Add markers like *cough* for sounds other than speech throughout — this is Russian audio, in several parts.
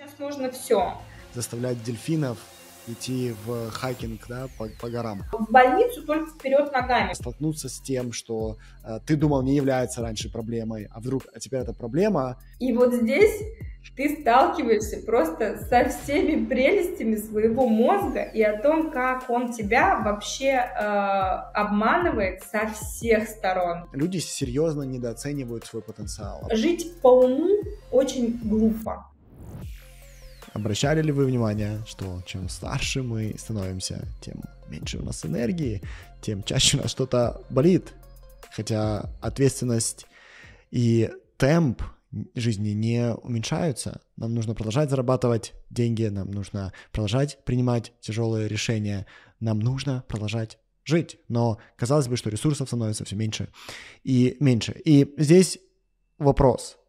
Сейчас можно все. Заставлять дельфинов идти в хайкинг да, по, по горам. В больницу только вперед ногами. Столкнуться с тем, что э, ты думал не является раньше проблемой, а вдруг а теперь это проблема. И вот здесь ты сталкиваешься просто со всеми прелестями своего мозга и о том, как он тебя вообще э, обманывает со всех сторон. Люди серьезно недооценивают свой потенциал. Жить по уму очень глупо. Обращали ли вы внимание, что чем старше мы становимся, тем меньше у нас энергии, тем чаще у нас что-то болит, хотя ответственность и темп жизни не уменьшаются. Нам нужно продолжать зарабатывать деньги, нам нужно продолжать принимать тяжелые решения, нам нужно продолжать жить. Но казалось бы, что ресурсов становится все меньше и меньше. И здесь вопрос.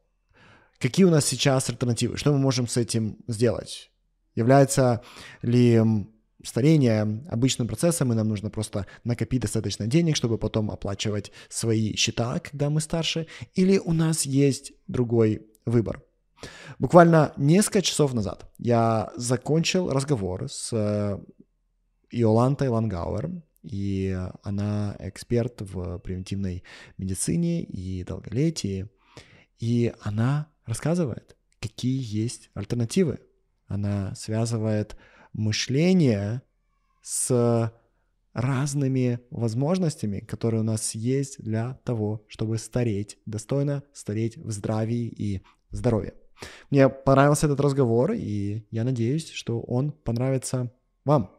Какие у нас сейчас альтернативы? Что мы можем с этим сделать? Является ли старение обычным процессом, и нам нужно просто накопить достаточно денег, чтобы потом оплачивать свои счета, когда мы старше, или у нас есть другой выбор. Буквально несколько часов назад я закончил разговор с э, Иолантой Лангауэр, и она эксперт в превентивной медицине и долголетии, и она рассказывает, какие есть альтернативы. Она связывает мышление с разными возможностями, которые у нас есть для того, чтобы стареть достойно, стареть в здравии и здоровье. Мне понравился этот разговор, и я надеюсь, что он понравится вам.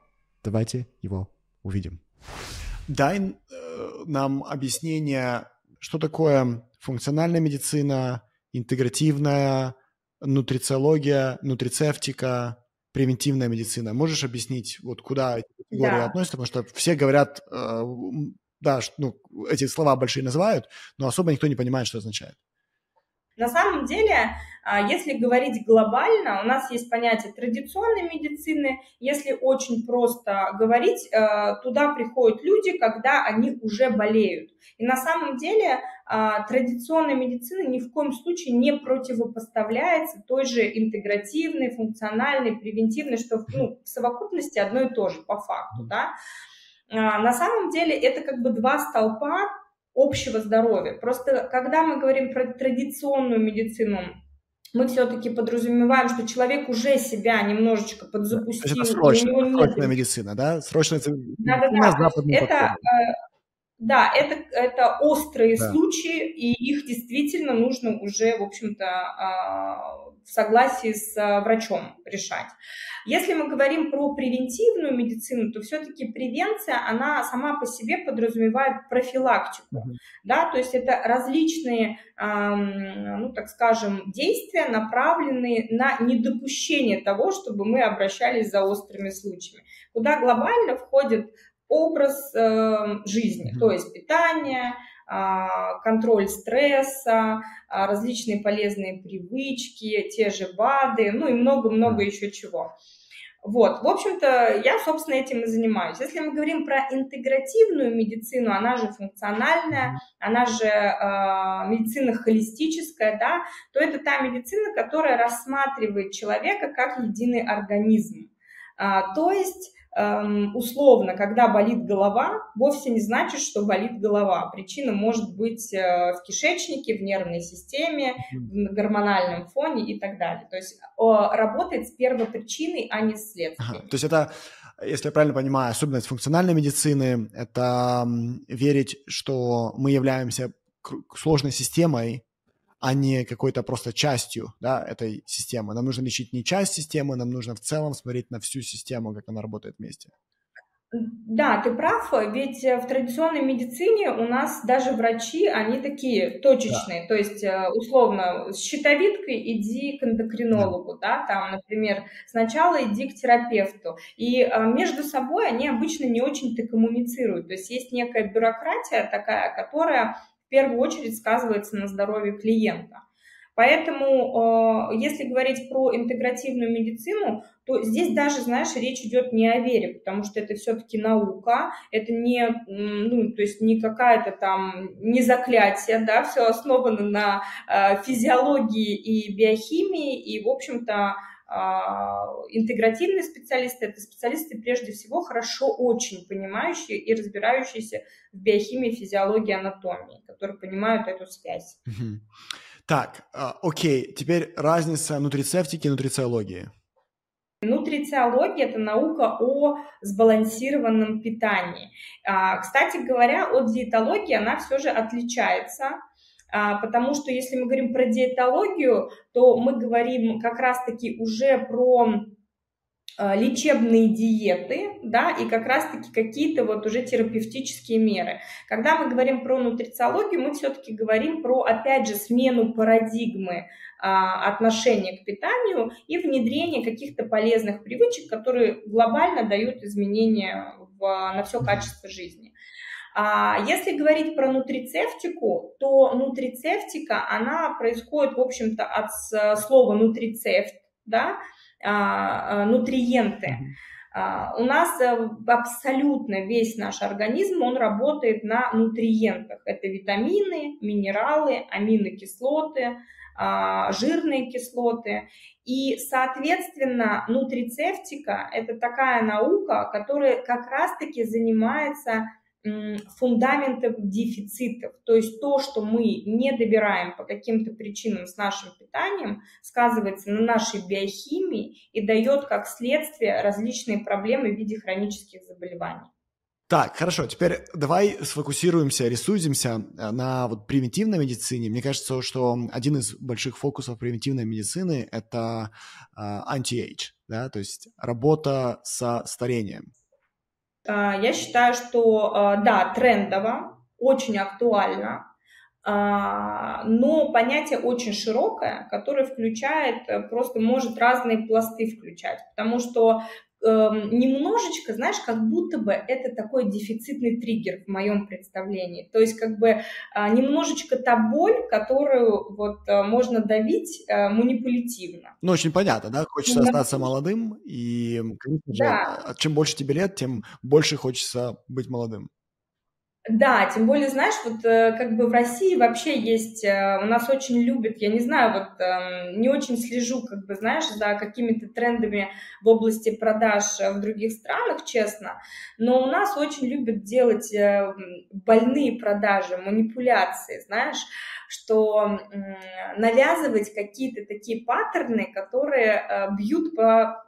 Давайте его увидим. Дай э, нам объяснение, что такое функциональная медицина, интегративная нутрициология, нутрицевтика, превентивная медицина. Можешь объяснить, вот куда эти категории да. относятся? Потому что все говорят, э, да, ну, эти слова большие называют, но особо никто не понимает, что означает. На самом деле, а, если говорить глобально, у нас есть понятие традиционной медицины. Если очень просто говорить, э, туда приходят люди, когда они уже болеют. И на самом деле традиционная медицина ни в коем случае не противопоставляется той же интегративной, функциональной, превентивной, что ну, в совокупности одно и то же по факту. Да? А, на самом деле это как бы два столпа общего здоровья. Просто когда мы говорим про традиционную медицину, мы все-таки подразумеваем, что человек уже себя немножечко подзапустил. это у него срочная медицина, да? Срочная да, да, да. Это, э, да, это, это острые да. случаи, и их действительно нужно уже, в общем-то, а, в согласии с а, врачом решать. Если мы говорим про превентивную медицину, то все-таки превенция, она сама по себе подразумевает профилактику, uh-huh. да, то есть это различные, ну, так скажем, действия, направленные на недопущение того, чтобы мы обращались за острыми случаями. Куда глобально входит образ э, жизни, mm-hmm. то есть питание, э, контроль стресса, э, различные полезные привычки, те же БАДы, ну и много-много еще чего. Вот, в общем-то, я, собственно, этим и занимаюсь. Если мы говорим про интегративную медицину, она же функциональная, она же э, медицина холистическая, да, то это та медицина, которая рассматривает человека как единый организм. А, то есть условно, когда болит голова, вовсе не значит, что болит голова. Причина может быть э, в кишечнике, в нервной системе, в гормональном фоне и так далее. То есть работает с первопричиной, а не с следствием. Ага, то есть это если я правильно понимаю, особенность функциональной медицины – это верить, что мы являемся сложной системой, а не какой-то просто частью да, этой системы. Нам нужно лечить не часть системы, нам нужно в целом смотреть на всю систему, как она работает вместе. Да, ты прав, ведь э, в традиционной медицине у нас даже врачи, они такие точечные, да. то есть э, условно с щитовидкой иди к эндокринологу, да. да, там, например, сначала иди к терапевту, и э, между собой они обычно не очень-то коммуницируют, то есть есть некая бюрократия такая, которая первую очередь сказывается на здоровье клиента. Поэтому, э, если говорить про интегративную медицину, то здесь даже, знаешь, речь идет не о вере, потому что это все-таки наука, это не, ну, то есть не какая-то там, не заклятие, да, все основано на э, физиологии и биохимии, и, в общем-то, интегративные специалисты – это специалисты, прежде всего, хорошо очень понимающие и разбирающиеся в биохимии, физиологии, анатомии, которые понимают эту связь. Так, а, окей, теперь разница нутрицептики и нутрициологии. Нутрициология – это наука о сбалансированном питании. А, кстати говоря, от диетологии она все же отличается, а, потому что если мы говорим про диетологию, то мы говорим как раз-таки уже про а, лечебные диеты, да, и как раз-таки какие-то вот уже терапевтические меры. Когда мы говорим про нутрициологию, мы все-таки говорим про, опять же, смену парадигмы а, отношения к питанию и внедрение каких-то полезных привычек, которые глобально дают изменения в, на все качество жизни. А если говорить про нутрицептику, то нутрицептика, она происходит, в общем-то, от слова нутрицепт, да, а, а, нутриенты. А, у нас э, абсолютно весь наш организм, он работает на нутриентах. Это витамины, минералы, аминокислоты, жирные кислоты. И, соответственно, нутрицептика – это такая наука, которая как раз-таки занимается фундаментов дефицитов. То есть то, что мы не добираем по каким-то причинам с нашим питанием, сказывается на нашей биохимии и дает как следствие различные проблемы в виде хронических заболеваний. Так, хорошо, теперь давай сфокусируемся, рисуемся э, на вот примитивной медицине. Мне кажется, что один из больших фокусов примитивной медицины – это э, anti-age, да, то есть работа со старением. А, я считаю, что а, да, трендово, очень актуально, а, но понятие очень широкое, которое включает, э, просто может разные пласты включать, потому что немножечко, знаешь, как будто бы это такой дефицитный триггер в моем представлении. То есть как бы а, немножечко та боль, которую вот э, можно давить э, манипулятивно. Ну, очень понятно, да? Хочется ну, остаться молодым, и, конечно же, да. чем больше тебе лет, тем больше хочется быть молодым. Да, тем более, знаешь, вот э, как бы в России вообще есть, э, у нас очень любят, я не знаю, вот эм, не очень слежу, как бы, знаешь, за какими-то трендами в области продаж в других странах, честно, но у нас очень любят делать э, больные продажи, манипуляции, знаешь, что навязывать какие-то такие паттерны, которые бьют по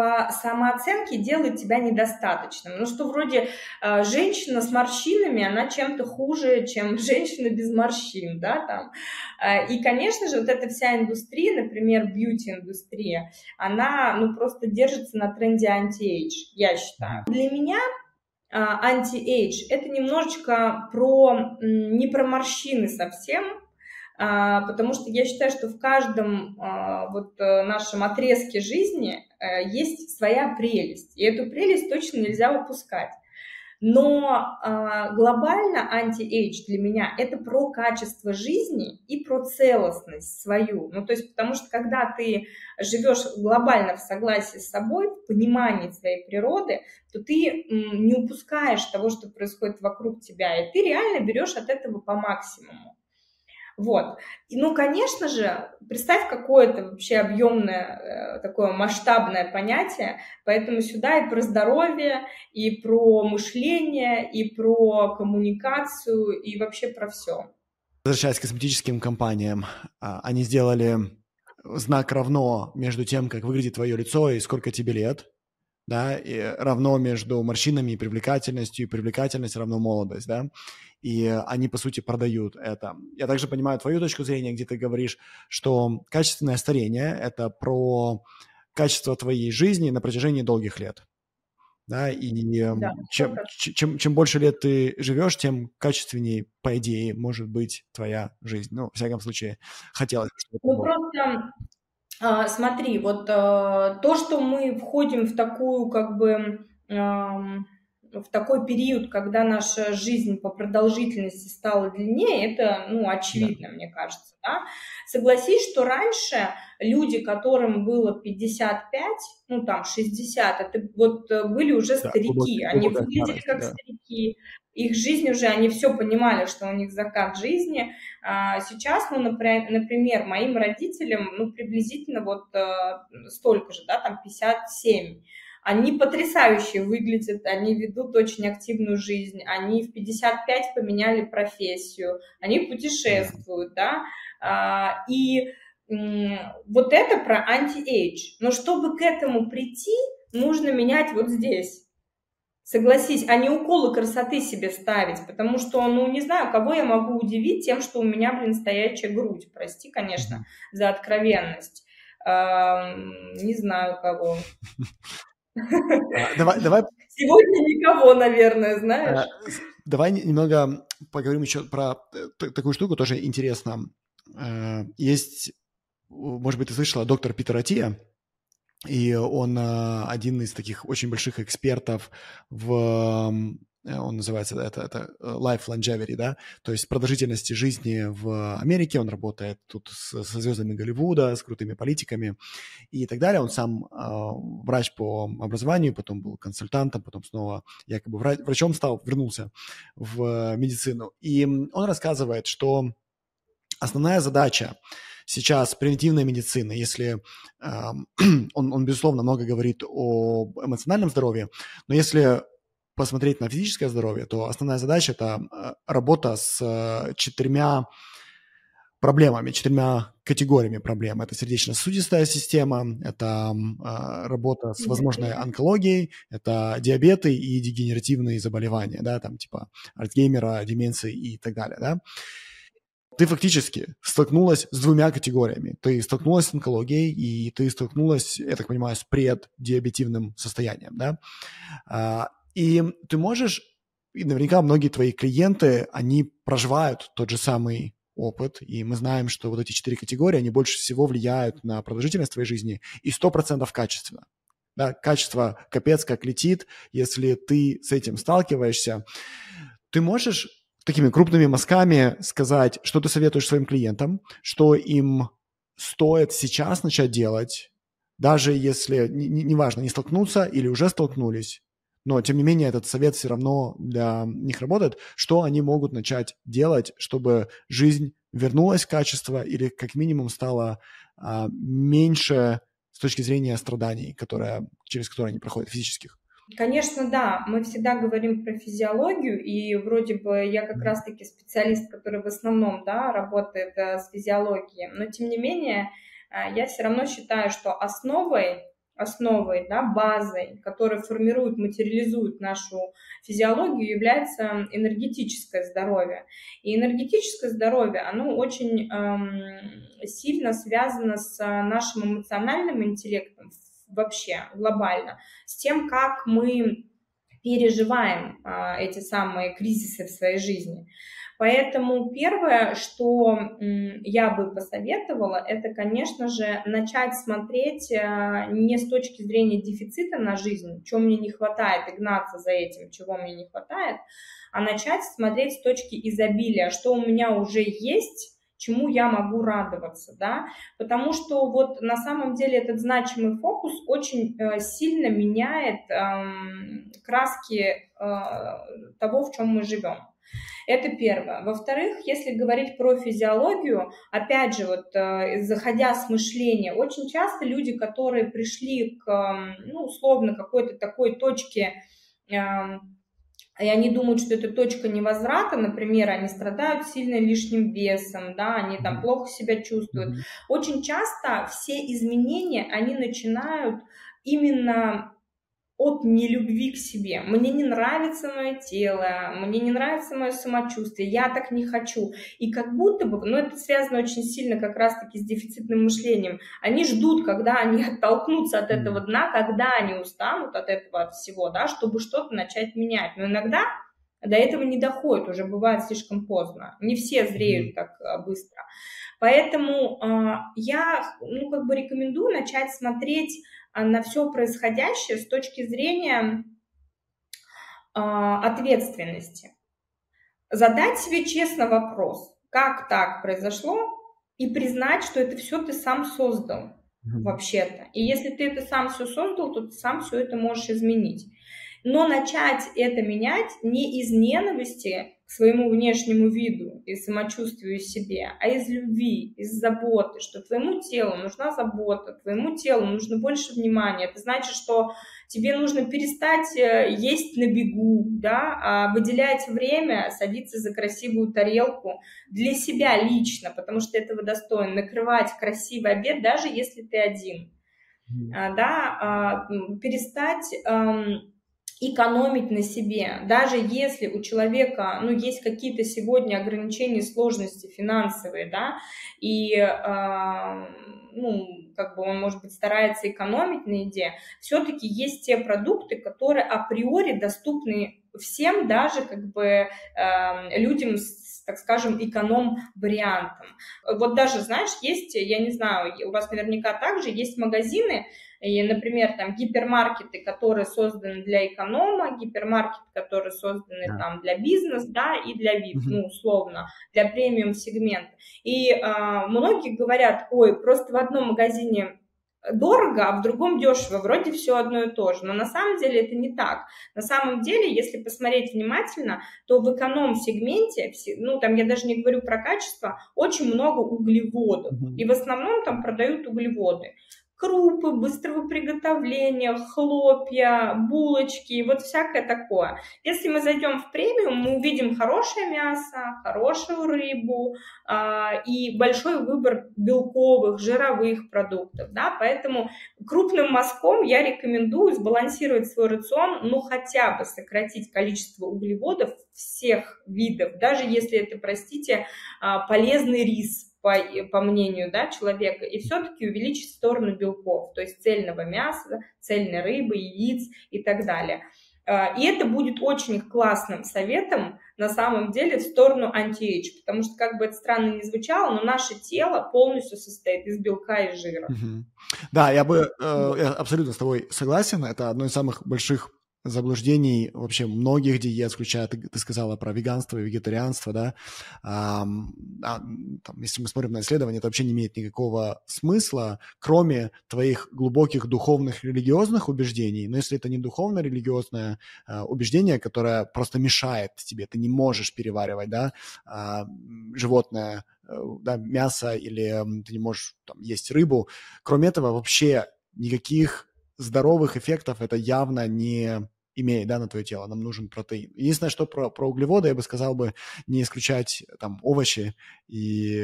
по самооценке делает тебя недостаточным. Ну, что вроде э, женщина с морщинами, она чем-то хуже, чем *laughs* женщина без морщин, да, там. Э, и, конечно же, вот эта вся индустрия, например, бьюти-индустрия, она, ну, просто держится на тренде anti-age, я считаю. Для меня anti-age – это немножечко про, не про морщины совсем, а, потому что я считаю, что в каждом а, вот э, нашем отрезке жизни э, есть своя прелесть, и эту прелесть точно нельзя упускать. Но э, глобально anti-age для меня это про качество жизни и про целостность свою. Ну, то есть, потому что когда ты живешь глобально в согласии с собой, в понимании своей природы, то ты м, не упускаешь того, что происходит вокруг тебя, и ты реально берешь от этого по максимуму. Вот. И, ну, конечно же, представь какое-то вообще объемное, э, такое масштабное понятие, поэтому сюда и про здоровье, и про мышление, и про коммуникацию, и вообще про все. Возвращаясь к косметическим компаниям, а, они сделали знак равно между тем, как выглядит твое лицо и сколько тебе лет, да, и равно между морщинами и привлекательностью, и привлекательность равно молодость, да и они, по сути, продают это. Я также понимаю твою точку зрения, где ты говоришь, что качественное старение – это про качество твоей жизни на протяжении долгих лет. Да, и да, чем, чем, чем больше лет ты живешь, тем качественнее, по идее, может быть твоя жизнь. Ну, в всяком случае, хотелось бы, чтобы Ну, просто смотри, вот а, то, что мы входим в такую, как бы, в такой период, когда наша жизнь по продолжительности стала длиннее, это, ну, очевидно, да. мне кажется, да. Согласись, что раньше люди, которым было 55, ну, там, 60, это вот э, были уже да, старики, глубокий, они выглядели как да. старики, их жизнь уже, они все понимали, что у них закат жизни. А сейчас, ну, например, моим родителям, ну, приблизительно вот э, столько же, да, там 57. Они потрясающе выглядят, они ведут очень активную жизнь, они в 55 поменяли профессию, они путешествуют, да, а, и вот это про anti-age. Но чтобы к этому прийти, нужно менять вот здесь. Согласись, а не уколы красоты себе ставить, потому что, ну, не знаю, кого я могу удивить тем, что у меня, блин, стоячая грудь. Прости, конечно, за откровенность. не знаю, кого. *laughs* А, давай, давай. Сегодня никого, наверное, знаешь. А, давай немного поговорим еще про э, такую штуку, тоже интересно. Э, есть, может быть, ты слышала, доктор Питер Атия, и он э, один из таких очень больших экспертов в он называется, это, это э, Life Longevity, да, то есть продолжительности жизни в Америке, он работает тут с, со звездами Голливуда, с крутыми политиками и так далее. Он сам э, врач по образованию, потом был консультантом, потом снова якобы врач, врачом стал, вернулся в медицину. И он рассказывает, что основная задача сейчас превентивной медицины, если э, *clears throat* он, он, безусловно, много говорит о эмоциональном здоровье, но если посмотреть на физическое здоровье, то основная задача – это э, работа с э, четырьмя проблемами, четырьмя категориями проблем. Это сердечно-сосудистая система, это э, работа с возможной онкологией, это диабеты и дегенеративные заболевания, да, там типа Альцгеймера, деменции и так далее, да. Ты фактически столкнулась с двумя категориями. Ты столкнулась с онкологией, и ты столкнулась, я так понимаю, с преддиабетивным состоянием, да. И ты можешь, и наверняка многие твои клиенты, они проживают тот же самый опыт, и мы знаем, что вот эти четыре категории, они больше всего влияют на продолжительность твоей жизни и сто процентов качественно. Да, качество капец как летит, если ты с этим сталкиваешься. Ты можешь такими крупными мазками сказать, что ты советуешь своим клиентам, что им стоит сейчас начать делать, даже если, неважно, не, не столкнуться или уже столкнулись, но, тем не менее, этот совет все равно для них работает. Что они могут начать делать, чтобы жизнь вернулась в качество или как минимум стала а, меньше с точки зрения страданий, которые, через которые они проходят, физических? Конечно, да. Мы всегда говорим про физиологию, и вроде бы я как раз-таки специалист, который в основном да, работает э, с физиологией, но тем не менее э, я все равно считаю, что основой основой, да, базой, которая формирует, материализует нашу физиологию, является энергетическое здоровье. И энергетическое здоровье, оно очень эм, сильно связано с нашим эмоциональным интеллектом вообще глобально, с тем, как мы переживаем э, эти самые кризисы в своей жизни. Поэтому первое, что я бы посоветовала, это, конечно же, начать смотреть э, не с точки зрения дефицита на жизнь, чего мне не хватает, и гнаться за этим, чего мне не хватает, а начать смотреть с точки изобилия, что у меня уже есть, чему я могу радоваться, да, потому что вот на самом деле этот значимый фокус очень э, сильно меняет э, краски э, того, в чем мы живем. Это первое. Во-вторых, если говорить про физиологию, опять же, вот э, заходя с мышления, очень часто люди, которые пришли к, ну, условно, какой-то такой точке, эм, и они думают, что это точка невозврата, например, они страдают сильно лишним весом, да, они там плохо себя чувствуют. Очень часто все изменения, они начинают именно от нелюбви к себе. Мне не нравится мое тело, мне не нравится мое самочувствие, я так не хочу. И как будто бы, ну это связано очень сильно как раз-таки с дефицитным мышлением. Они ждут, когда они *laughs* оттолкнутся от этого дна, когда они устанут от этого от всего, да, чтобы что-то начать менять. Но иногда до этого не доходит, уже бывает слишком поздно. Не все зреют так а, быстро. Поэтому э, я, ну, как бы рекомендую начать смотреть на все происходящее с точки зрения ответственности. Задать себе честно вопрос, как так произошло, и признать, что это все ты сам создал mm-hmm. вообще-то. И если ты это сам все создал, то ты сам все это можешь изменить. Но начать это менять не из ненависти к своему внешнему виду и самочувствию себе, а из любви, из заботы, что твоему телу нужна забота, твоему телу нужно больше внимания. Это значит, что тебе нужно перестать э, есть на бегу, да, а выделять время, садиться за красивую тарелку для себя лично, потому что этого достоин, накрывать красивый обед, даже если ты один. Mm. Да, а, перестать экономить на себе, даже если у человека, ну, есть какие-то сегодня ограничения, сложности финансовые, да, и, э, ну, как бы он, может быть, старается экономить на еде, все-таки есть те продукты, которые априори доступны всем, даже, как бы, э, людям с, так скажем, эконом-вариантом. Вот даже, знаешь, есть, я не знаю, у вас наверняка также есть магазины, и, например, там гипермаркеты, которые созданы для эконома, гипермаркеты, которые созданы да. там для бизнеса, да, и для VIP, угу. ну, условно, для премиум сегмента. И а, многие говорят, ой, просто в одном магазине дорого, а в другом дешево, вроде все одно и то же. Но на самом деле это не так. На самом деле, если посмотреть внимательно, то в эконом-сегменте, ну там я даже не говорю про качество, очень много углеводов. И в основном там продают углеводы крупы быстрого приготовления, хлопья, булочки, вот всякое такое. Если мы зайдем в премиум, мы увидим хорошее мясо, хорошую рыбу э, и большой выбор белковых, жировых продуктов, да, поэтому крупным мазком я рекомендую сбалансировать свой рацион, ну хотя бы сократить количество углеводов всех видов, даже если это, простите, а, полезный рис, по, по мнению да, человека, и все-таки увеличить сторону белков, то есть цельного мяса, цельной рыбы, яиц и так далее. А, и это будет очень классным советом на самом деле в сторону анти потому что, как бы это странно не звучало, но наше тело полностью состоит из белка и жира. Да, я бы э, я абсолютно с тобой согласен. Это одно из самых больших заблуждений вообще многих диет, включая, ты, ты сказала про веганство и вегетарианство, да, а, а, там, если мы смотрим на исследования, это вообще не имеет никакого смысла, кроме твоих глубоких духовных религиозных убеждений, но если это не духовно-религиозное а, убеждение, которое просто мешает тебе, ты не можешь переваривать, да, а, животное, э, да, мясо или ты не можешь там, есть рыбу, кроме этого вообще никаких здоровых эффектов это явно не имеет, да, на твое тело, нам нужен протеин. Единственное, что про, про углеводы, я бы сказал бы, не исключать там овощи и...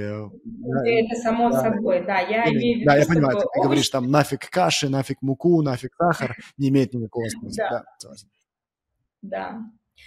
Это само да, собой, да, я Или, имею в виду, Да, я понимаю, ты, овощи... говоришь там нафиг каши, нафиг муку, нафиг сахар, не имеет никакого смысла, да, да, да.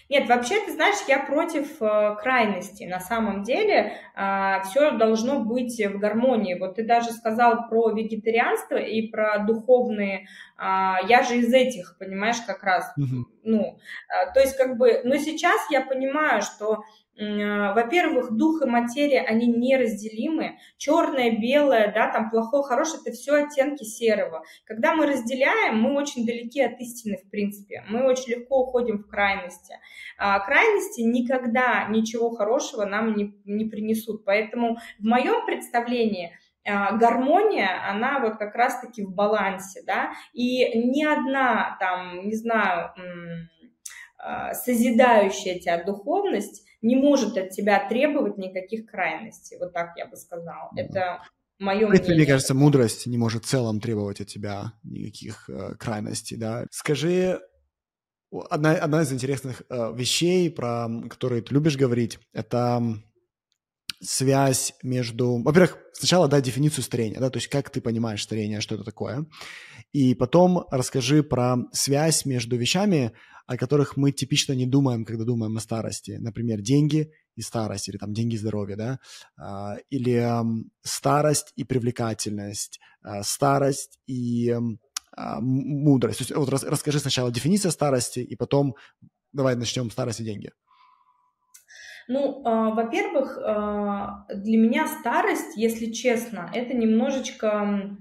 Нет, вообще, ты знаешь, я против э, крайности. На самом деле э, а, все должно быть в гармонии. Вот ты даже сказал про вегетарианство и про духовные. Э, я же из этих, понимаешь, как раз. Mm-hmm. Ну, э, то есть как бы, но сейчас я понимаю, что во-первых, дух и материя, они неразделимы. Черное, белое, да, там плохое, хорошее, это все оттенки серого. Когда мы разделяем, мы очень далеки от истины, в принципе. Мы очень легко уходим в крайности. А крайности никогда ничего хорошего нам не, не принесут. Поэтому в моем представлении а, гармония, она вот как раз-таки в балансе, да, и ни одна там, не знаю, а, созидающая тебя духовность не может от тебя требовать никаких крайностей. Вот так я бы сказала. Это мое мнение. Мне кажется, мудрость не может в целом требовать от тебя никаких э, крайностей, да. Скажи, одна, одна из интересных э, вещей, про которые ты любишь говорить, это связь между... Во-первых, сначала дай дефиницию старения, да, то есть как ты понимаешь старение, что это такое, и потом расскажи про связь между вещами, о которых мы типично не думаем, когда думаем о старости. Например, деньги и старость, или там деньги и здоровье, да, а, или старость и привлекательность, а, старость и а, мудрость. То есть вот расскажи сначала дефиниция старости, и потом давай начнем старость и деньги. Ну, э, во-первых, э, для меня старость, если честно, это немножечко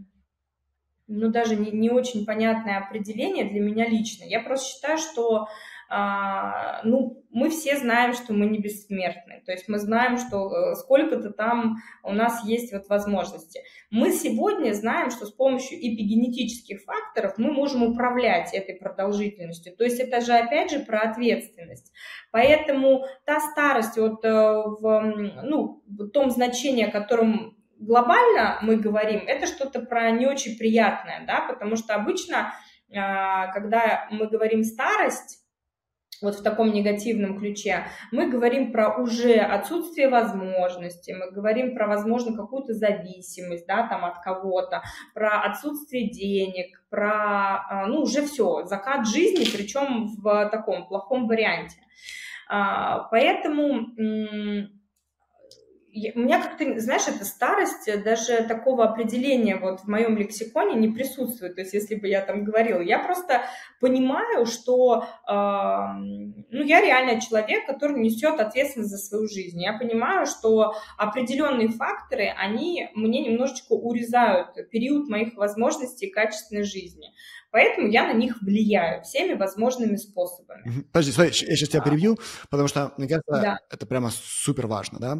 ну, даже не, не очень понятное определение для меня лично. Я просто считаю, что а, ну, мы все знаем, что мы не бессмертны, то есть мы знаем, что э, сколько-то там у нас есть вот возможности. Мы сегодня знаем, что с помощью эпигенетических факторов мы можем управлять этой продолжительностью, то есть это же опять же про ответственность. Поэтому та старость вот э, в, ну, в том значении, о котором глобально мы говорим, это что-то про не очень приятное, да, потому что обычно, а, когда мы говорим старость, вот в таком негативном ключе, мы говорим про уже отсутствие возможностей, мы говорим про, возможно, какую-то зависимость, да, там от кого-то, про отсутствие денег, про, а, ну, уже все, закат жизни, причем в таком плохом варианте. А, поэтому у меня как-то, знаешь, эта старость, э, даже такого определения вот в моем лексиконе не присутствует. То есть, если бы я там говорила, я просто понимаю, что э, ну, я реально человек, который несет ответственность за свою жизнь. Я понимаю, что определенные факторы, они мне немножечко урезают период моих возможностей и качественной жизни. Поэтому я на них влияю всеми возможными способами. Подожди, смотри, я сейчас тебя перебью, потому что, мне кажется, да. это прямо супер важно, да?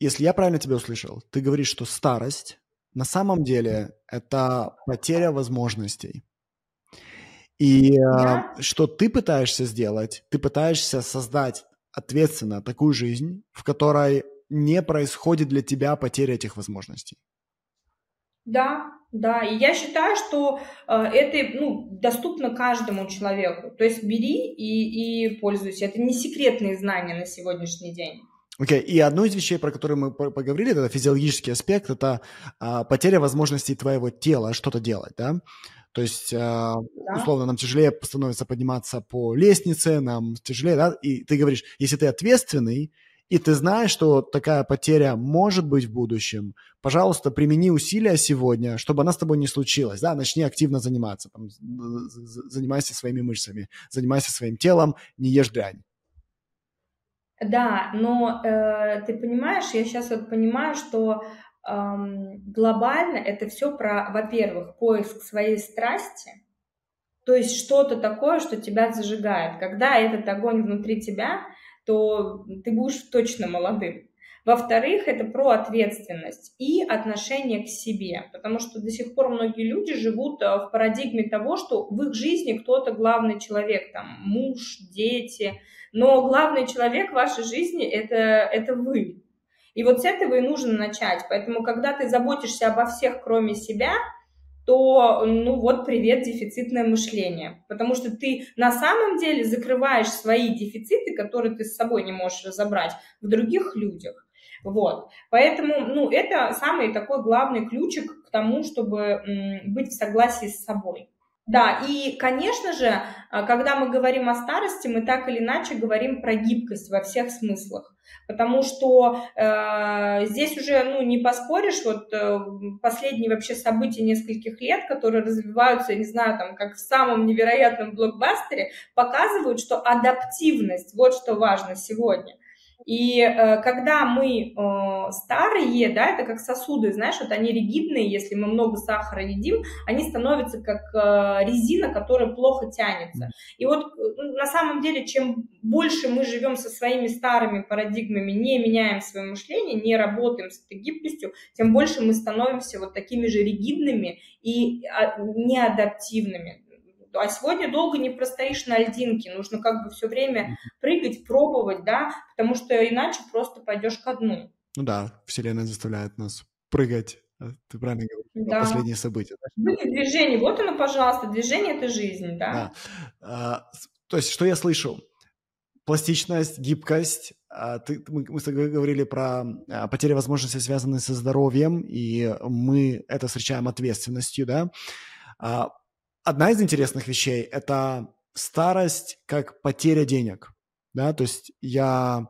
Если я правильно тебя услышал, ты говоришь, что старость на самом деле это потеря возможностей. И да. что ты пытаешься сделать, ты пытаешься создать ответственно такую жизнь, в которой не происходит для тебя потеря этих возможностей. Да, да, и я считаю, что э, это ну, доступно каждому человеку. То есть бери и, и пользуйся. Это не секретные знания на сегодняшний день. Окей, okay. и одну из вещей, про которую мы поговорили, это физиологический аспект, это а, потеря возможностей твоего тела что-то делать, да? То есть, а, да. условно, нам тяжелее становится подниматься по лестнице, нам тяжелее, да? И ты говоришь, если ты ответственный, и ты знаешь, что такая потеря может быть в будущем, пожалуйста, примени усилия сегодня, чтобы она с тобой не случилась, да, начни активно заниматься, там, занимайся своими мышцами, занимайся своим телом, не ешь дрянь. Да, но э, ты понимаешь, я сейчас вот понимаю, что э, глобально это все про, во-первых, поиск своей страсти, то есть что-то такое, что тебя зажигает. Когда этот огонь внутри тебя, то ты будешь точно молодым. Во-вторых, это про ответственность и отношение к себе, потому что до сих пор многие люди живут э, в парадигме того, что в их жизни кто-то главный человек, там муж, дети, но главный человек в вашей жизни это, это вы. И вот с этого и нужно начать. Поэтому, когда ты заботишься обо всех, кроме себя, то, ну вот, привет, дефицитное мышление. Потому что ты на самом деле закрываешь свои дефициты, которые ты с собой не можешь разобрать, в других людях. Вот. Поэтому, ну, это самый такой главный ключик к тому, чтобы быть в согласии с собой. Да, и, конечно же, а, когда мы говорим о старости, мы так или иначе говорим про гибкость во всех смыслах. Потому что э, здесь уже ну, не поспоришь, вот э, последние вообще события нескольких лет, которые развиваются, я не знаю, там, как в самом невероятном блокбастере, показывают, что адаптивность, вот что важно сегодня. И э, когда мы э, старые, да, это как сосуды, знаешь, вот они ригидные, если мы много сахара едим, они становятся как э, резина, которая плохо тянется. И вот на самом деле, чем больше мы живем со своими старыми парадигмами, не меняем свое мышление, не работаем с этой гибкостью, тем больше мы становимся вот такими же ригидными и а, неадаптивными а сегодня долго не простоишь на льдинке, нужно как бы все время прыгать, пробовать, да, потому что иначе просто пойдешь ко дну. Ну да, Вселенная заставляет нас прыгать. А ты правильно говоришь, да. последние события. Да? Движение, вот оно, пожалуйста, движение – это жизнь, да. да. А, то есть, что я слышу? Пластичность, гибкость. А, ты, мы, мы с тобой говорили про а, потери возможности, связанные со здоровьем, и мы это встречаем ответственностью, да. А, одна из интересных вещей – это старость как потеря денег. Да? То есть я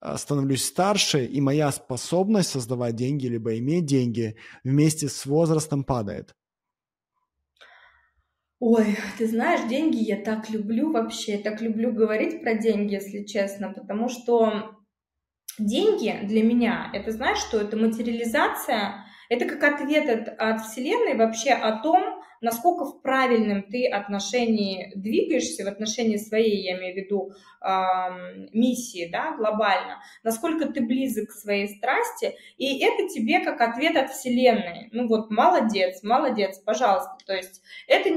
а, становлюсь старше, и моя способность создавать деньги, либо иметь деньги вместе с возрастом падает. Ой, ты знаешь, деньги я так люблю вообще, я так люблю говорить про деньги, если честно, потому что деньги для меня, это знаешь что, это материализация, это как ответ от, от Вселенной вообще о том, насколько в правильном ты отношении двигаешься, в отношении своей, я имею в виду, э, миссии, да, глобально, насколько ты близок к своей страсти, и это тебе как ответ от Вселенной. Ну вот, молодец, молодец, пожалуйста. То есть это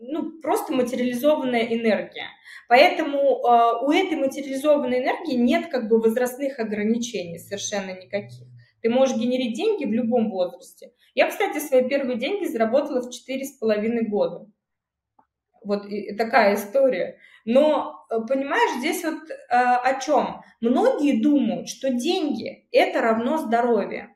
ну, просто материализованная энергия. Поэтому э, у этой материализованной энергии нет как бы возрастных ограничений совершенно никаких. Ты можешь генерить деньги в любом возрасте. Я, кстати, свои первые деньги заработала в четыре с половиной года. Вот такая история. Но, э, понимаешь, здесь вот э, о чем? Многие думают, что деньги – это равно здоровье.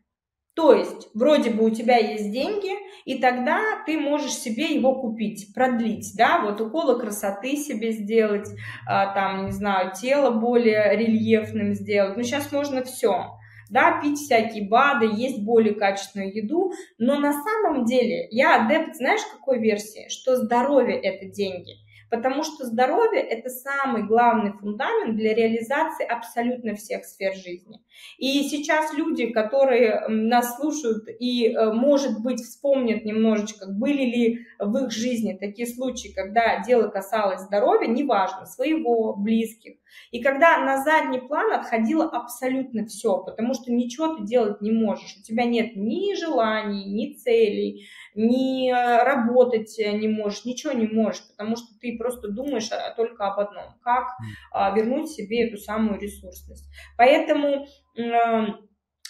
То есть, вроде бы у тебя есть деньги, и тогда ты можешь себе его купить, продлить, да, вот уколы красоты себе сделать, а, там, не знаю, тело более рельефным сделать. Ну, сейчас можно все да, пить всякие БАДы, есть более качественную еду, но на самом деле я адепт, знаешь, какой версии, что здоровье – это деньги. Потому что здоровье – это самый главный фундамент для реализации абсолютно всех сфер жизни. И сейчас люди, которые нас слушают и, э, может быть, вспомнят немножечко, были ли в их жизни такие случаи, когда дело касалось здоровья, неважно, своего, близких, и когда на задний план отходило абсолютно все, потому что ничего ты делать не можешь, у тебя нет ни желаний, ни целей, ни э, работать не можешь, ничего не можешь, потому что ты просто думаешь только об одном, как а, вернуть себе эту самую ресурсность. Поэтому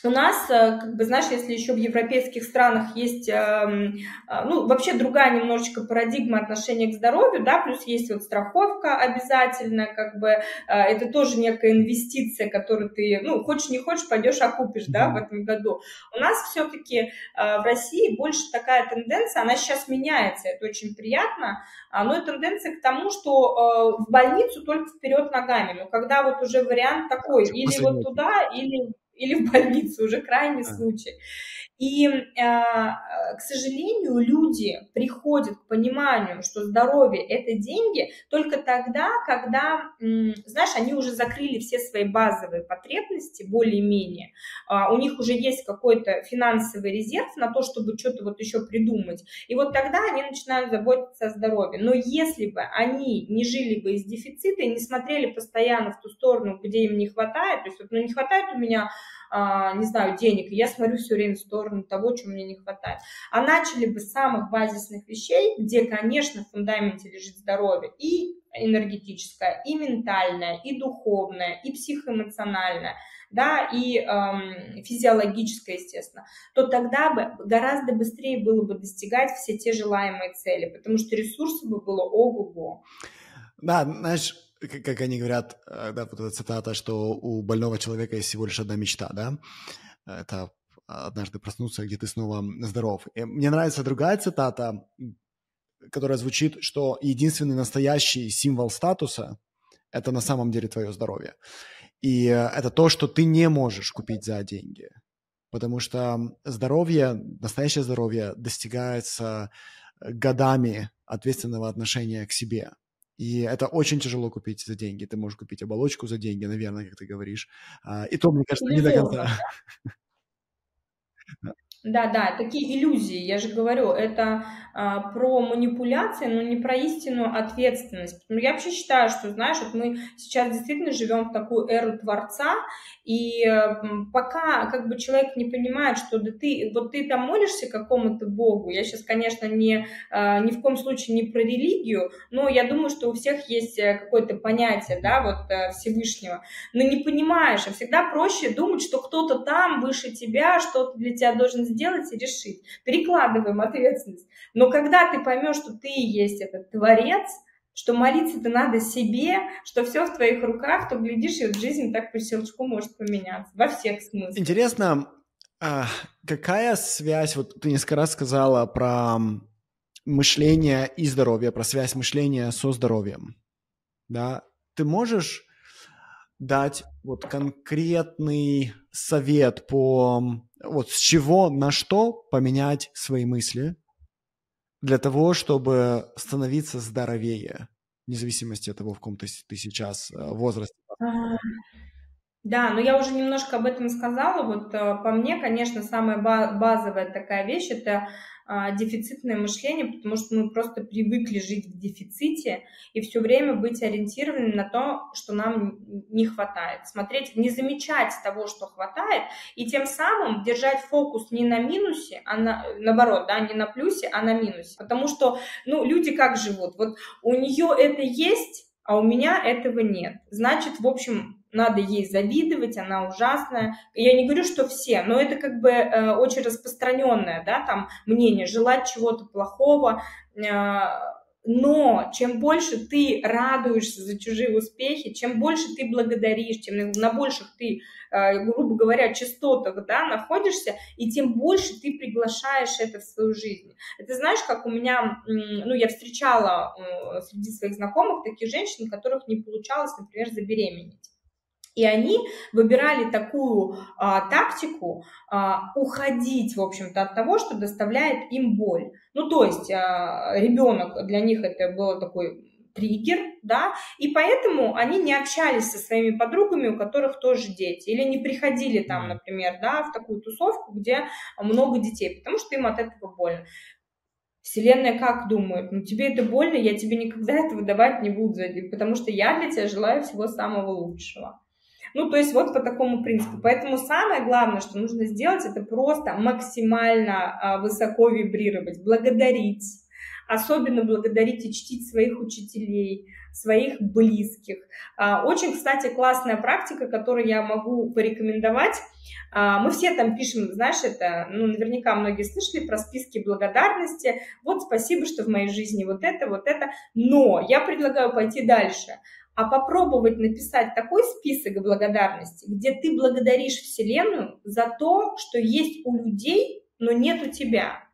у нас, э, как бы, знаешь, если еще в европейских странах есть, эм, э, ну, вообще другая немножечко парадигма отношения к здоровью, да, плюс есть вот страховка обязательная, как бы, э, это тоже некая инвестиция, которую ты, ну, хочешь не хочешь, пойдешь окупишь, да, в этом году. У нас все-таки в России больше такая тенденция, она сейчас меняется, это очень приятно, а, но и тенденция к тому, что в больницу только вперед ногами, но когда вот уже вариант такой, или вот туда, или или в больницу, уже крайний случай. И, а, к сожалению, люди приходят к пониманию, что здоровье – это деньги только тогда, когда, знаешь, они уже закрыли все свои базовые потребности более-менее, а, у них уже есть какой-то финансовый резерв на то, чтобы что-то вот еще придумать, и вот тогда они начинают заботиться о здоровье. Но если бы они не жили бы из дефицита и не смотрели постоянно в ту сторону, где им не хватает, то есть вот, ну, не хватает у меня не знаю, денег, и я смотрю все время в сторону того, чего мне не хватает. А начали бы с самых базисных вещей, где, конечно, в фундаменте лежит здоровье и энергетическое, и ментальное, и духовное, и психоэмоциональное, да, и эм, физиологическое, естественно, то тогда бы гораздо быстрее было бы достигать все те желаемые цели, потому что ресурсов бы было ого-го. Да, знаешь, как они говорят, э, да, вот эта цитата, что у больного человека есть всего лишь одна мечта, да, это однажды проснуться, где ты снова здоров. И мне нравится другая цитата, которая звучит, что единственный настоящий символ статуса – это на самом деле твое здоровье. И э, это то, что ты не можешь купить за деньги. Потому что здоровье, настоящее здоровье достигается годами ответственного отношения к себе – и это очень тяжело купить за деньги. Ты можешь купить оболочку за деньги, наверное, как ты говоришь. А, и то, мне кажется, не до конца. *laughs* Да, да, такие иллюзии, я же говорю, это а, про манипуляции, но не про истинную ответственность. Ну, я вообще считаю, что, знаешь, вот мы сейчас действительно живем в такую эру Творца, и пока как бы человек не понимает, что да ты, вот ты там молишься какому-то Богу, я сейчас, конечно, не, а, ни в коем случае не про религию, но я думаю, что у всех есть э, какое-то понятие, да, вот э, Всевышнего, но не понимаешь, а всегда проще думать, что кто-то там выше тебя, что-то для тебя должен и решить. Перекладываем ответственность. Но когда ты поймешь, что ты есть этот творец, что молиться-то надо себе, что все в твоих руках, то, глядишь, и вот жизнь так по щелчку может поменяться во всех смыслах. Интересно, а какая связь, вот ты несколько раз сказала про мышление и здоровье, про связь мышления со здоровьем, да? Ты можешь дать вот конкретный совет по вот с чего на что поменять свои мысли для того, чтобы становиться здоровее, вне зависимости от того, в каком ты, ты сейчас э, возрасте? Да, но я уже немножко об этом сказала. Вот э, по мне, конечно, самая базовая такая вещь – это дефицитное мышление, потому что мы просто привыкли жить в дефиците и все время быть ориентированы на то, что нам не хватает. Смотреть, не замечать того, что хватает, и тем самым держать фокус не на минусе, а на, наоборот, да, не на плюсе, а на минусе. Потому что, ну, люди как живут? Вот у нее это есть, а у меня этого нет. Значит, в общем, надо ей завидовать, она ужасная. Я не говорю, что все, но это как бы э, очень распространенное, да, там мнение, желать чего-то плохого. Э, но чем больше ты радуешься за чужие успехи, чем больше ты благодаришь, чем на больших ты, э, грубо говоря, частотах да, находишься, и тем больше ты приглашаешь это в свою жизнь. Это знаешь, как у меня, ну, я встречала э, среди своих знакомых таких женщин, которых не получалось, например, забеременеть. И они выбирали такую а, тактику а, уходить, в общем-то, от того, что доставляет им боль. Ну, то есть а, ребенок для них это был такой триггер, да, и поэтому они не общались со своими подругами, у которых тоже дети, или не приходили там, например, да, в такую тусовку, где много детей, потому что им от этого больно. Вселенная как думает? Ну, тебе это больно, я тебе никогда этого давать не буду, потому что я для тебя желаю всего самого лучшего. Ну, то есть вот по такому принципу. Поэтому самое главное, что нужно сделать, это просто максимально а, высоко вибрировать, благодарить, особенно благодарить и чтить своих учителей, своих близких. А, очень, кстати, классная практика, которую я могу порекомендовать. А, мы все там пишем, знаешь, это, ну, наверняка многие слышали про списки благодарности. Вот спасибо, что в моей жизни вот это, вот это. Но я предлагаю пойти дальше а попробовать написать такой список благодарности, где ты благодаришь Вселенную за то, что есть у людей, но нет у тебя.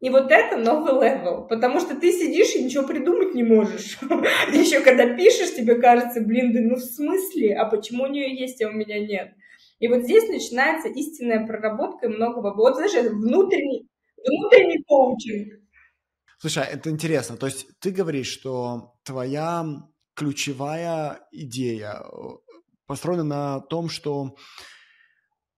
И вот это новый level, потому что ты сидишь и ничего придумать не можешь. *laughs* Еще когда пишешь, тебе кажется, блин, да ну в смысле, а почему у нее есть, а у меня нет? И вот здесь начинается истинная проработка многого. Вот, знаешь, внутренний, внутренний коучинг. Слушай, а это интересно. То есть ты говоришь, что твоя ключевая идея э, построена на том, что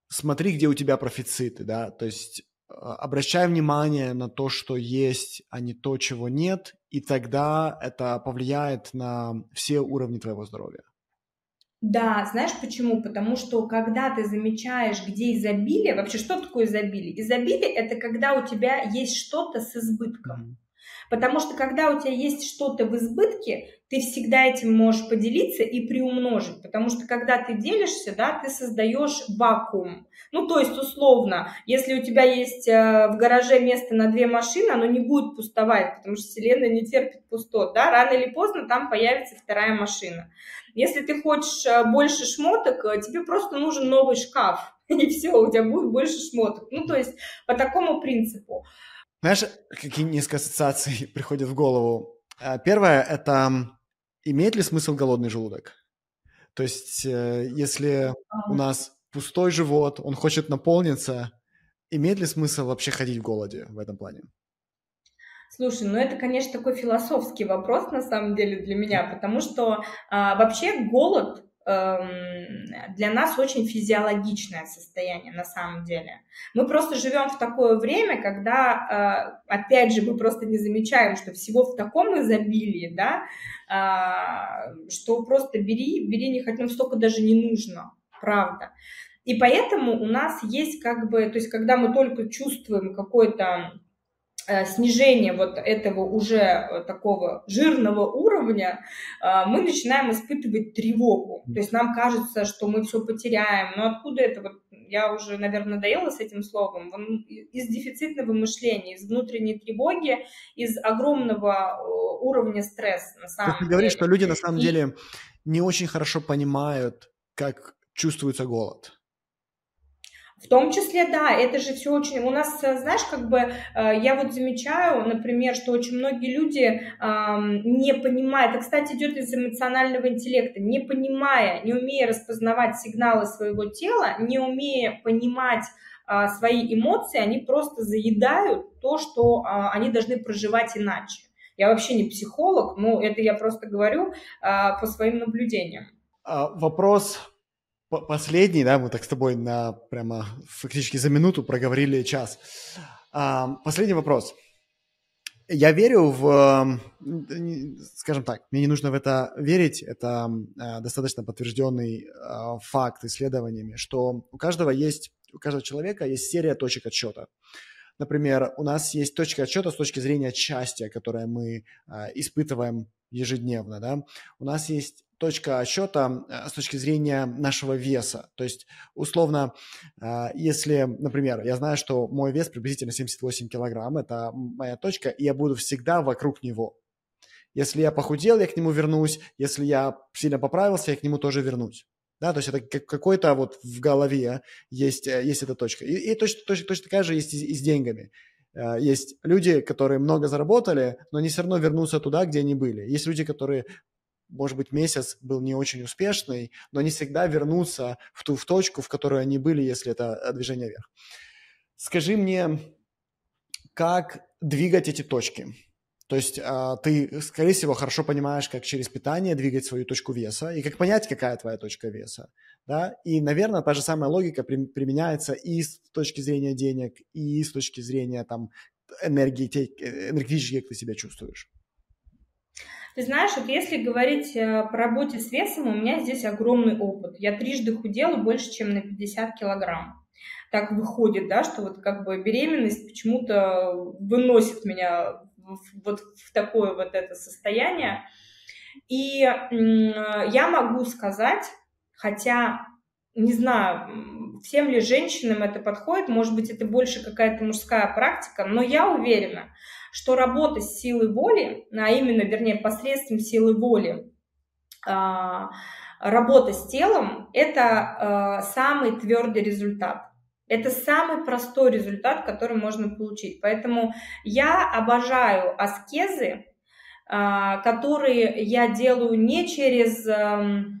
смотри, где у тебя профициты, да, то есть а, обращай внимание на то, что есть, а не то, чего нет, и тогда это повлияет на все уровни твоего здоровья. Да, знаешь почему? Потому что когда ты замечаешь, где изобилие, вообще что такое изобилие? Изобилие это когда у тебя есть что-то с избытком. Mm-hmm. Потому что когда у тебя есть что-то в избытке, ты всегда этим можешь поделиться и приумножить, потому что когда ты делишься, да, ты создаешь вакуум. Ну, то есть, условно, если у тебя есть э, в гараже место на две машины, оно не будет пустовать, потому что Вселенная не терпит пустот, да, рано или поздно там появится вторая машина. Если ты хочешь э, больше шмоток, э, тебе просто нужен новый шкаф, *laughs* и все, у тебя будет больше шмоток. Ну, то есть, по такому принципу. Знаешь, какие несколько ассоциаций *laughs* приходят в голову? Первое – это имеет ли смысл голодный желудок? То есть, э, если у нас пустой живот, он хочет наполниться, имеет ли смысл вообще ходить в голоде в этом плане? Слушай, ну это, конечно, такой философский вопрос на самом деле для меня, потому что а, вообще голод для нас очень физиологичное состояние на самом деле. Мы просто живем в такое время, когда, э, опять же, мы просто не замечаем, что всего в таком изобилии, да, э, что просто бери, бери не хоть нам столько даже не нужно, правда. И поэтому у нас есть как бы, то есть когда мы только чувствуем какой-то снижение вот этого уже э, такого жирного уровня, э, мы начинаем испытывать тревогу. То есть нам кажется, что мы все потеряем. Но откуда это? Вот я уже, наверное, надоела с этим словом. Из дефицитного мышления, из внутренней тревоги, из огромного уровня стресса на самом Ты деле. говоришь, что люди на самом И... деле не очень хорошо понимают, как чувствуется голод. В том числе, да, это же все очень... У нас, э, знаешь, как бы э, я вот замечаю, например, что очень многие люди не понимают, это, кстати, идет из эмоционального интеллекта, не понимая, не умея распознавать сигналы своего тела, не умея понимать а, свои эмоции, они просто заедают то, что а, они должны проживать иначе. Я вообще не психолог, но это я просто говорю а, по своим наблюдениям. Вопрос последний, да, мы так с тобой на прямо фактически за минуту проговорили час. А, последний вопрос. Я верю в, скажем так, мне не нужно в это верить, это а, достаточно подтвержденный а, факт исследованиями, что у каждого есть, у каждого человека есть серия точек отсчета. Например, у нас есть точка отсчета с точки зрения счастья, которое мы испытываем ежедневно, да. У нас есть точка отсчета э, с точки зрения нашего веса. То есть, условно, э, если, например, я знаю, что мой вес приблизительно 78 килограмм, это моя точка, и я буду всегда вокруг него. Если я похудел, я к нему вернусь. Если я сильно поправился, я к нему тоже вернусь. Да, то есть это какой-то вот в голове есть, э, есть эта точка. И, и точно, точно, точно такая же есть и, и с деньгами. Есть люди, которые много заработали, но они все равно вернутся туда, где они были. Есть люди, которые может быть, месяц был не очень успешный, но они всегда вернутся в ту в точку, в которой они были, если это э, движение вверх. Скажи мне, как двигать эти точки? То есть а, ты, скорее всего, хорошо понимаешь, как через питание двигать свою точку веса и как понять, какая твоя точка веса. Да? И, наверное, та же самая логика применяется и с точки зрения денег, и с точки зрения там, энергии, э, энергетически, как ты себя чувствуешь. Ты знаешь, вот если говорить э, по работе с весом, у меня здесь огромный опыт. Я трижды худела больше, чем на 50 килограмм. Так выходит, да, что вот как бы беременность почему-то выносит меня вот в такое вот это состояние. И я могу сказать, хотя не знаю, всем ли женщинам это подходит, может быть, это больше какая-то мужская практика, но я уверена, что работа с силой воли, а именно, вернее, посредством силы воли, а, работа с телом – это а, самый твердый результат. Это самый простой результат, который можно получить. Поэтому я обожаю аскезы, а, которые я делаю не через,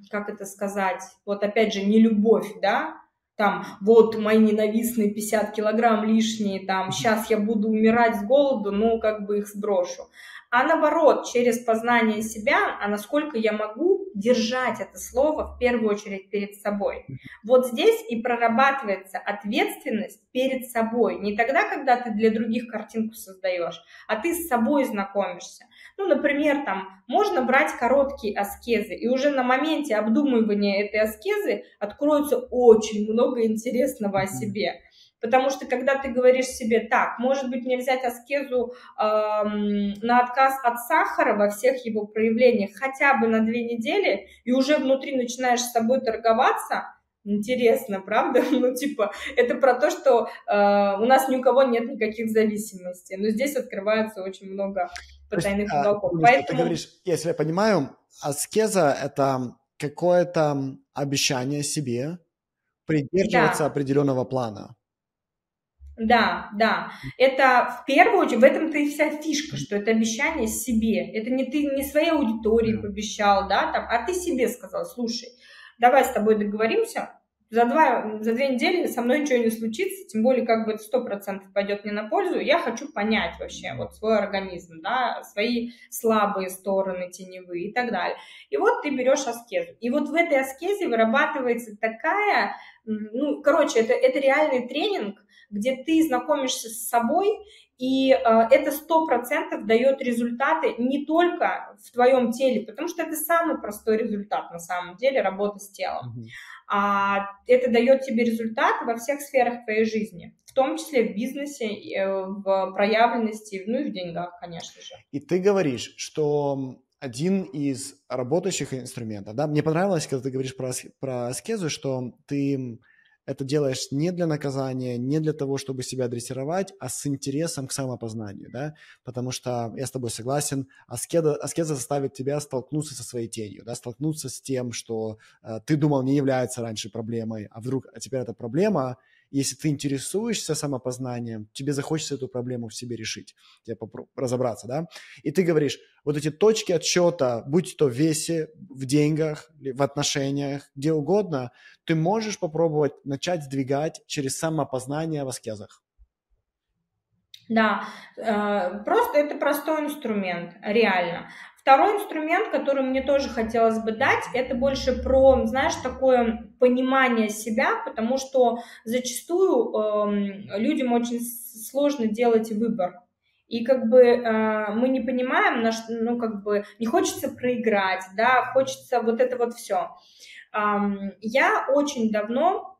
как это сказать, вот опять же, не любовь, да, там, вот мои ненавистные 50 килограмм лишние, там, сейчас я буду умирать с голоду, ну, как бы их сброшу. А наоборот, через познание себя, а насколько я могу держать это слово в первую очередь перед собой. Вот здесь и прорабатывается ответственность перед собой. Не тогда, когда ты для других картинку создаешь, а ты с собой знакомишься. Ну, например, там можно брать короткие аскезы, и уже на моменте обдумывания этой аскезы откроется очень много интересного о себе. Потому что когда ты говоришь себе так, может быть, мне взять аскезу э, на отказ от сахара во всех его проявлениях хотя бы на две недели, и уже внутри начинаешь с собой торговаться, Интересно, правда? *laughs* Ну, типа, это про то, что э, у нас ни у кого нет никаких зависимостей. Но здесь открывается очень много потайных есть, уголков. А, Поэтому... Ты говоришь, если я понимаю, аскеза – это какое-то обещание себе придерживаться да. определенного плана. Да, да. Это в первую очередь, в этом-то и вся фишка, что это обещание себе. Это не ты не своей аудитории пообещал, да, там, а ты себе сказал, слушай, давай с тобой договоримся, за, два, за две недели со мной ничего не случится, тем более как бы это сто процентов пойдет мне на пользу, я хочу понять вообще вот свой организм, да, свои слабые стороны теневые и так далее. И вот ты берешь аскезу. И вот в этой аскезе вырабатывается такая, ну, короче, это, это реальный тренинг, где ты знакомишься с собой, и э, это сто процентов дает результаты не только в твоем теле, потому что это самый простой результат на самом деле работа с телом. Mm-hmm. А это дает тебе результат во всех сферах твоей жизни, в том числе в бизнесе, э, в проявленности, ну и в деньгах, конечно же. И ты говоришь, что один из работающих инструментов, да, мне понравилось, когда ты говоришь про, про аскезу, что ты это делаешь не для наказания, не для того, чтобы себя дрессировать, а с интересом к самопознанию, да, потому что я с тобой согласен, аскеза, аскеза заставит тебя столкнуться со своей тенью, да, столкнуться с тем, что э, ты думал не является раньше проблемой, а вдруг, а теперь это проблема, если ты интересуешься самопознанием, тебе захочется эту проблему в себе решить, тебе разобраться, да, и ты говоришь, вот эти точки отсчета, будь то в весе, в деньгах, в отношениях, где угодно, ты можешь попробовать начать сдвигать через самопознание в аскезах. Да, э, просто это простой инструмент, реально. Второй инструмент, который мне тоже хотелось бы дать, это больше про, знаешь, такое понимание себя, потому что зачастую э, людям очень сложно делать выбор. И как бы э, мы не понимаем, на что, ну как бы не хочется проиграть, да, хочется вот это вот все. Э, я очень давно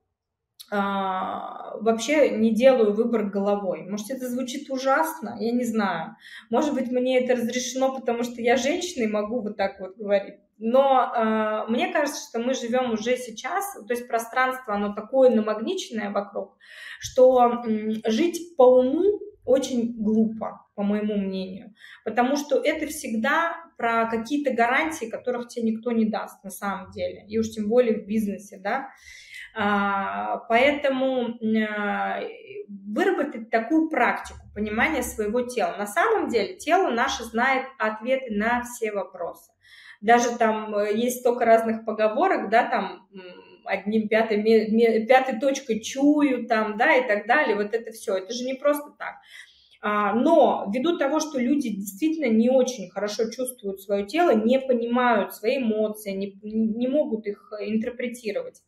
а, вообще не делаю выбор головой. Может, это звучит ужасно, я не знаю. Может быть, мне это разрешено, потому что я женщина и могу вот так вот говорить. Но э, мне кажется, что мы живем уже сейчас, то есть пространство, оно такое намагниченное вокруг, что э, жить по уму очень глупо, по моему мнению, потому что это всегда про какие-то гарантии, которых тебе никто не даст на самом деле, и уж тем более в бизнесе, да. А, поэтому а, выработать такую практику понимания своего тела. На самом деле тело наше знает ответы на все вопросы. Даже там э, есть столько разных поговорок, да, там одним пятой, пятой точкой чую, там, да, и так далее. Вот это все. Это же не просто так. А, но ввиду того, что люди действительно не очень хорошо чувствуют свое тело, не понимают свои эмоции, не, не могут их интерпретировать,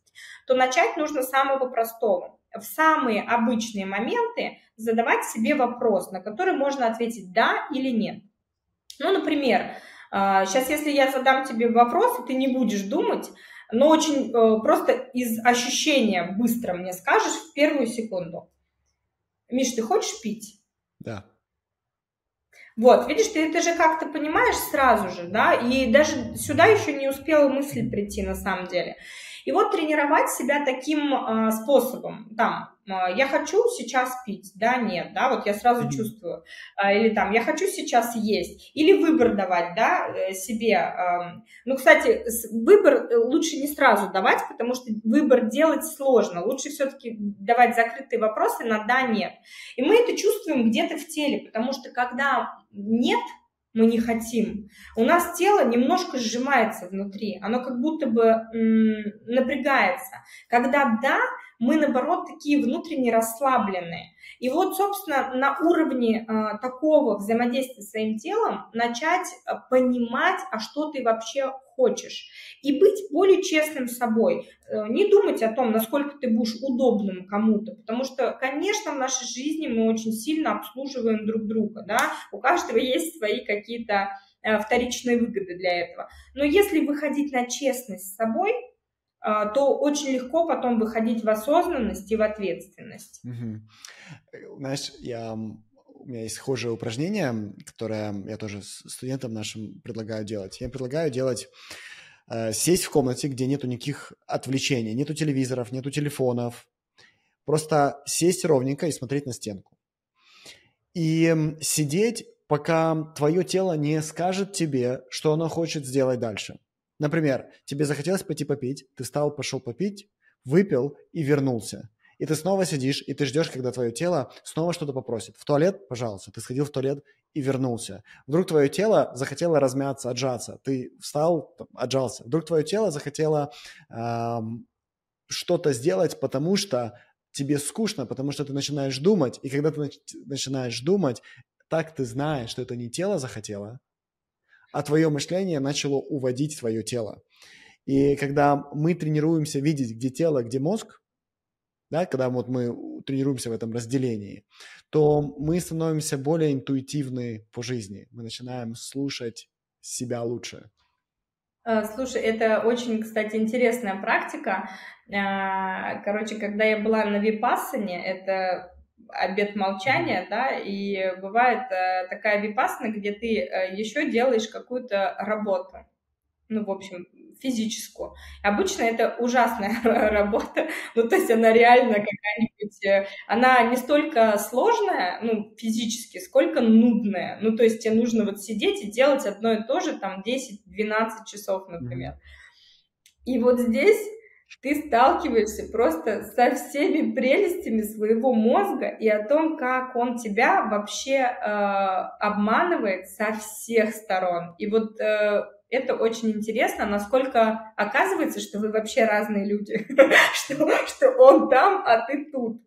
то начать нужно с самого простого. В самые обычные моменты задавать себе вопрос, на который можно ответить «да» или «нет». Ну, например, сейчас а, если я задам тебе вопрос, ты не будешь думать, но очень э, просто из ощущения быстро мне скажешь в первую секунду. Миш, ты хочешь пить? Да. Вот, видишь, ты это же как-то понимаешь сразу же, да, и даже сюда еще не успела мысль прийти на самом деле. И вот тренировать себя таким э, способом, там, э, я хочу сейчас пить, да, нет, да, вот я сразу mm-hmm. чувствую, э, или там, я хочу сейчас есть, или выбор давать, да, э, себе. Э, ну, кстати, выбор лучше не сразу давать, потому что выбор делать сложно, лучше все-таки давать закрытые вопросы на да, нет. И мы это чувствуем где-то в теле, потому что когда нет, мы не хотим. У нас тело немножко сжимается внутри, оно как будто бы м, напрягается. Когда да, мы наоборот такие внутренне расслабленные. И вот, собственно, на уровне э, такого взаимодействия с своим телом начать э, понимать, а что ты вообще хочешь. И быть более честным с собой. Э, не думать о том, насколько ты будешь удобным кому-то. Потому что, конечно, в нашей жизни мы очень сильно обслуживаем друг друга. Да? У каждого есть свои какие-то э, вторичные выгоды для этого. Но если выходить на честность с собой, а, то очень легко потом выходить в осознанность и в ответственность. Знаешь, я, у меня есть схожее упражнение, которое я тоже студентам нашим предлагаю делать. Я предлагаю делать э, сесть в комнате, где нету никаких отвлечений, нету телевизоров, нету телефонов, просто сесть ровненько и смотреть на стенку. И сидеть, пока твое тело не скажет тебе, что оно хочет сделать дальше. Например, тебе захотелось пойти попить, ты встал, пошел попить, выпил и вернулся. И ты снова сидишь, и ты ждешь, когда твое тело снова что-то попросит. В туалет, пожалуйста, ты сходил в туалет и вернулся. Вдруг твое тело захотело размяться, отжаться. Ты встал, отжался. Вдруг твое тело захотело эм, что-то сделать, потому что тебе скучно, потому что ты начинаешь думать. И когда ты начинаешь думать, так ты знаешь, что это не тело захотело, а твое мышление начало уводить твое тело. И когда мы тренируемся видеть, где тело, где мозг, да, когда вот мы тренируемся в этом разделении, то мы становимся более интуитивны по жизни. Мы начинаем слушать себя лучше. А, слушай, это очень, кстати, интересная практика. А, короче, когда я была на Випассане, это обед молчания, да, и бывает э, такая випасна, где ты э, еще делаешь какую-то работу, ну, в общем, физическую. Обычно это ужасная *laughs* работа, ну, то есть она реально какая-нибудь, э, она не столько сложная, ну, физически, сколько нудная. Ну, то есть тебе нужно вот сидеть и делать одно и то же, там, 10-12 часов, например. И вот здесь ты сталкиваешься просто со всеми прелестями своего мозга и о том, как он тебя вообще э, обманывает со всех сторон. И вот э, это очень интересно, насколько оказывается, что вы вообще разные люди, *laughs* что, что он там, а ты тут.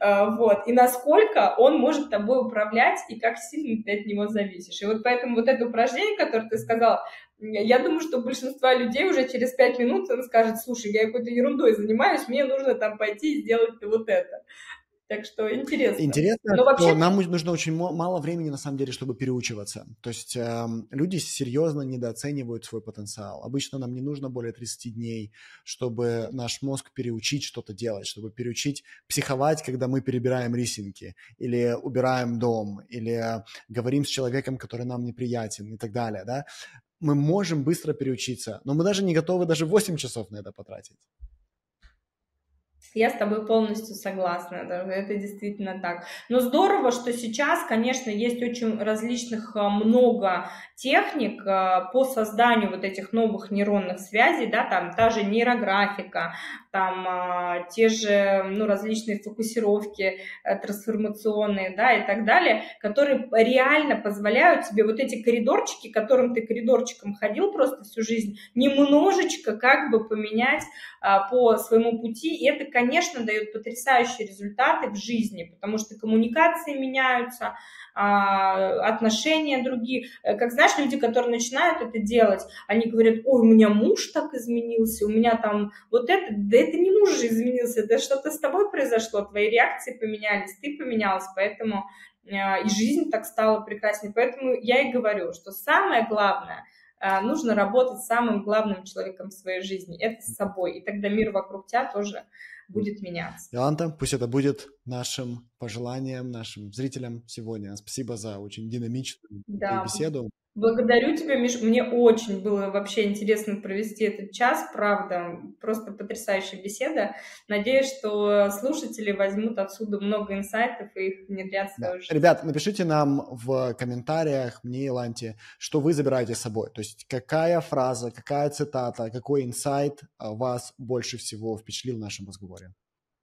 А, вот. И насколько он может тобой управлять, и как сильно ты от него зависишь. И вот поэтому вот это упражнение, которое ты сказал, я думаю, что большинство людей уже через пять минут он скажет, слушай, я какой-то ерундой занимаюсь, мне нужно там пойти и сделать вот это. Так что интересно. Интересно, Но вообще... нам нужно очень мало времени, на самом деле, чтобы переучиваться. То есть э, люди серьезно недооценивают свой потенциал. Обычно нам не нужно более 30 дней, чтобы наш мозг переучить что-то делать, чтобы переучить психовать, когда мы перебираем рисинки, или убираем дом, или говорим с человеком, который нам неприятен и так далее. Да? Мы можем быстро переучиться, но мы даже не готовы даже 8 часов на это потратить. Я с тобой полностью согласна, это действительно так. Но здорово, что сейчас, конечно, есть очень различных а, много техник а, по созданию вот этих новых нейронных связей, да, там та же нейрографика, там а, те же, ну, различные фокусировки э, трансформационные, да, и так далее, которые реально позволяют тебе вот эти коридорчики, которым ты коридорчиком ходил просто всю жизнь, немножечко как бы поменять по своему пути, и это, конечно, дает потрясающие результаты в жизни, потому что коммуникации меняются, а, отношения другие. Э, как знаешь, люди, которые начинают это делать, они говорят, ой, у меня муж так изменился, у меня там вот это, да это не муж же изменился, это что-то с тобой произошло, твои реакции поменялись, ты поменялась, поэтому э, и жизнь так стала прекраснее. Поэтому я и говорю, что самое главное – э, нужно работать с самым главным человеком в своей жизни, это с собой, и тогда мир вокруг тебя тоже будет меняться. Иоланта, пусть это будет нашим пожеланием, нашим зрителям сегодня. Спасибо за очень динамичную да. беседу. Благодарю тебя, Миш. Мне очень было вообще интересно провести этот час, правда. Просто потрясающая беседа. Надеюсь, что слушатели возьмут отсюда много инсайтов и их внедрят в свою да. жизнь. Ребят, напишите нам в комментариях, мне и Ланте, что вы забираете с собой. То есть какая фраза, какая цитата, какой инсайт вас больше всего впечатлил в нашем разговоре.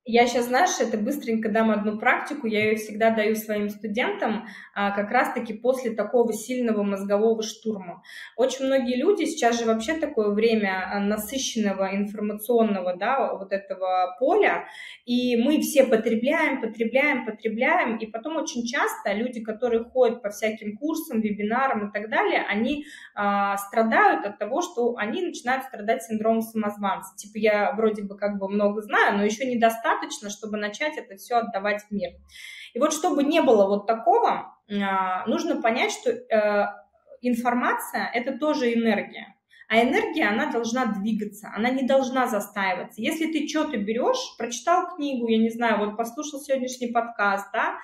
Я сейчас, знаешь, это быстренько дам одну практику, я ее всегда даю своим студентам, а, как раз-таки после такого сильного мозгового штурма. Очень многие люди, сейчас же вообще такое время а, насыщенного информационного, да, вот этого поля, и мы все потребляем, потребляем, потребляем, и потом очень часто люди, которые ходят по всяким курсам, вебинарам и так далее, они а, страдают от того, что они начинают страдать синдромом самозванца. Типа я вроде бы как бы много знаю, но еще недостаточно достаточно, чтобы начать это все отдавать в мир. И вот чтобы не было вот такого, а, нужно понять, что э, информация – это тоже энергия. А энергия, она должна двигаться, она не должна застаиваться. Если ты что-то берешь, прочитал книгу, я не знаю, вот послушал сегодняшний подкаст, да,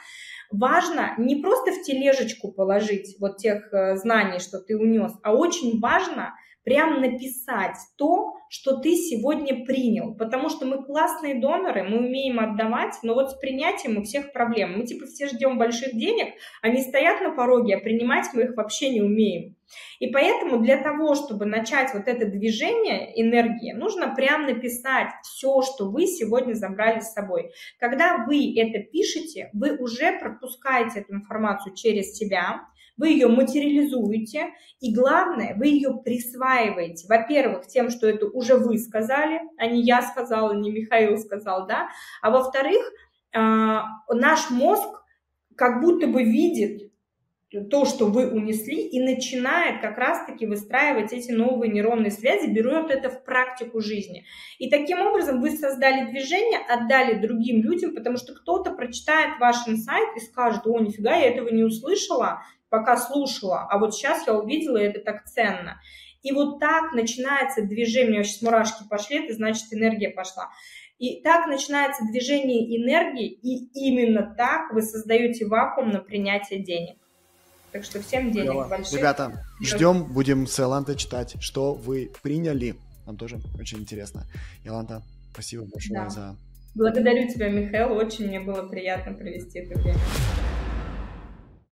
важно не просто в тележечку положить вот тех э, знаний, что ты унес, а очень важно прям написать то, что ты сегодня принял, потому что мы классные доноры, мы умеем отдавать, но вот с принятием у всех проблем. Мы типа все ждем больших денег, они стоят на пороге, а принимать мы их вообще не умеем. И поэтому для того, чтобы начать вот это движение энергии, нужно прям написать все, что вы сегодня забрали с собой. Когда вы это пишете, вы уже пропускаете эту информацию через себя, вы ее материализуете, и главное, вы ее присваиваете. Во-первых, тем, что это уже вы сказали, а не я сказала, не Михаил сказал, да, а во-вторых, а, наш мозг как будто бы видит то, что вы унесли, и начинает как раз-таки выстраивать эти новые нейронные связи, берет это в практику жизни. И таким образом вы создали движение, отдали другим людям, потому что кто-то прочитает ваш инсайт и скажет, о, нифига, я этого не услышала, пока слушала, а вот сейчас я увидела, и это так ценно. И вот так начинается движение, у меня сейчас мурашки пошли, это значит энергия пошла. И так начинается движение энергии, и именно так вы создаете вакуум на принятие денег. Так что всем денег Клево. больших. Ребята, ждем, будем с Элантой читать, что вы приняли. Нам тоже очень интересно. Иланта, спасибо большое да. за... Благодарю тебя, Михаил. Очень мне было приятно провести это время.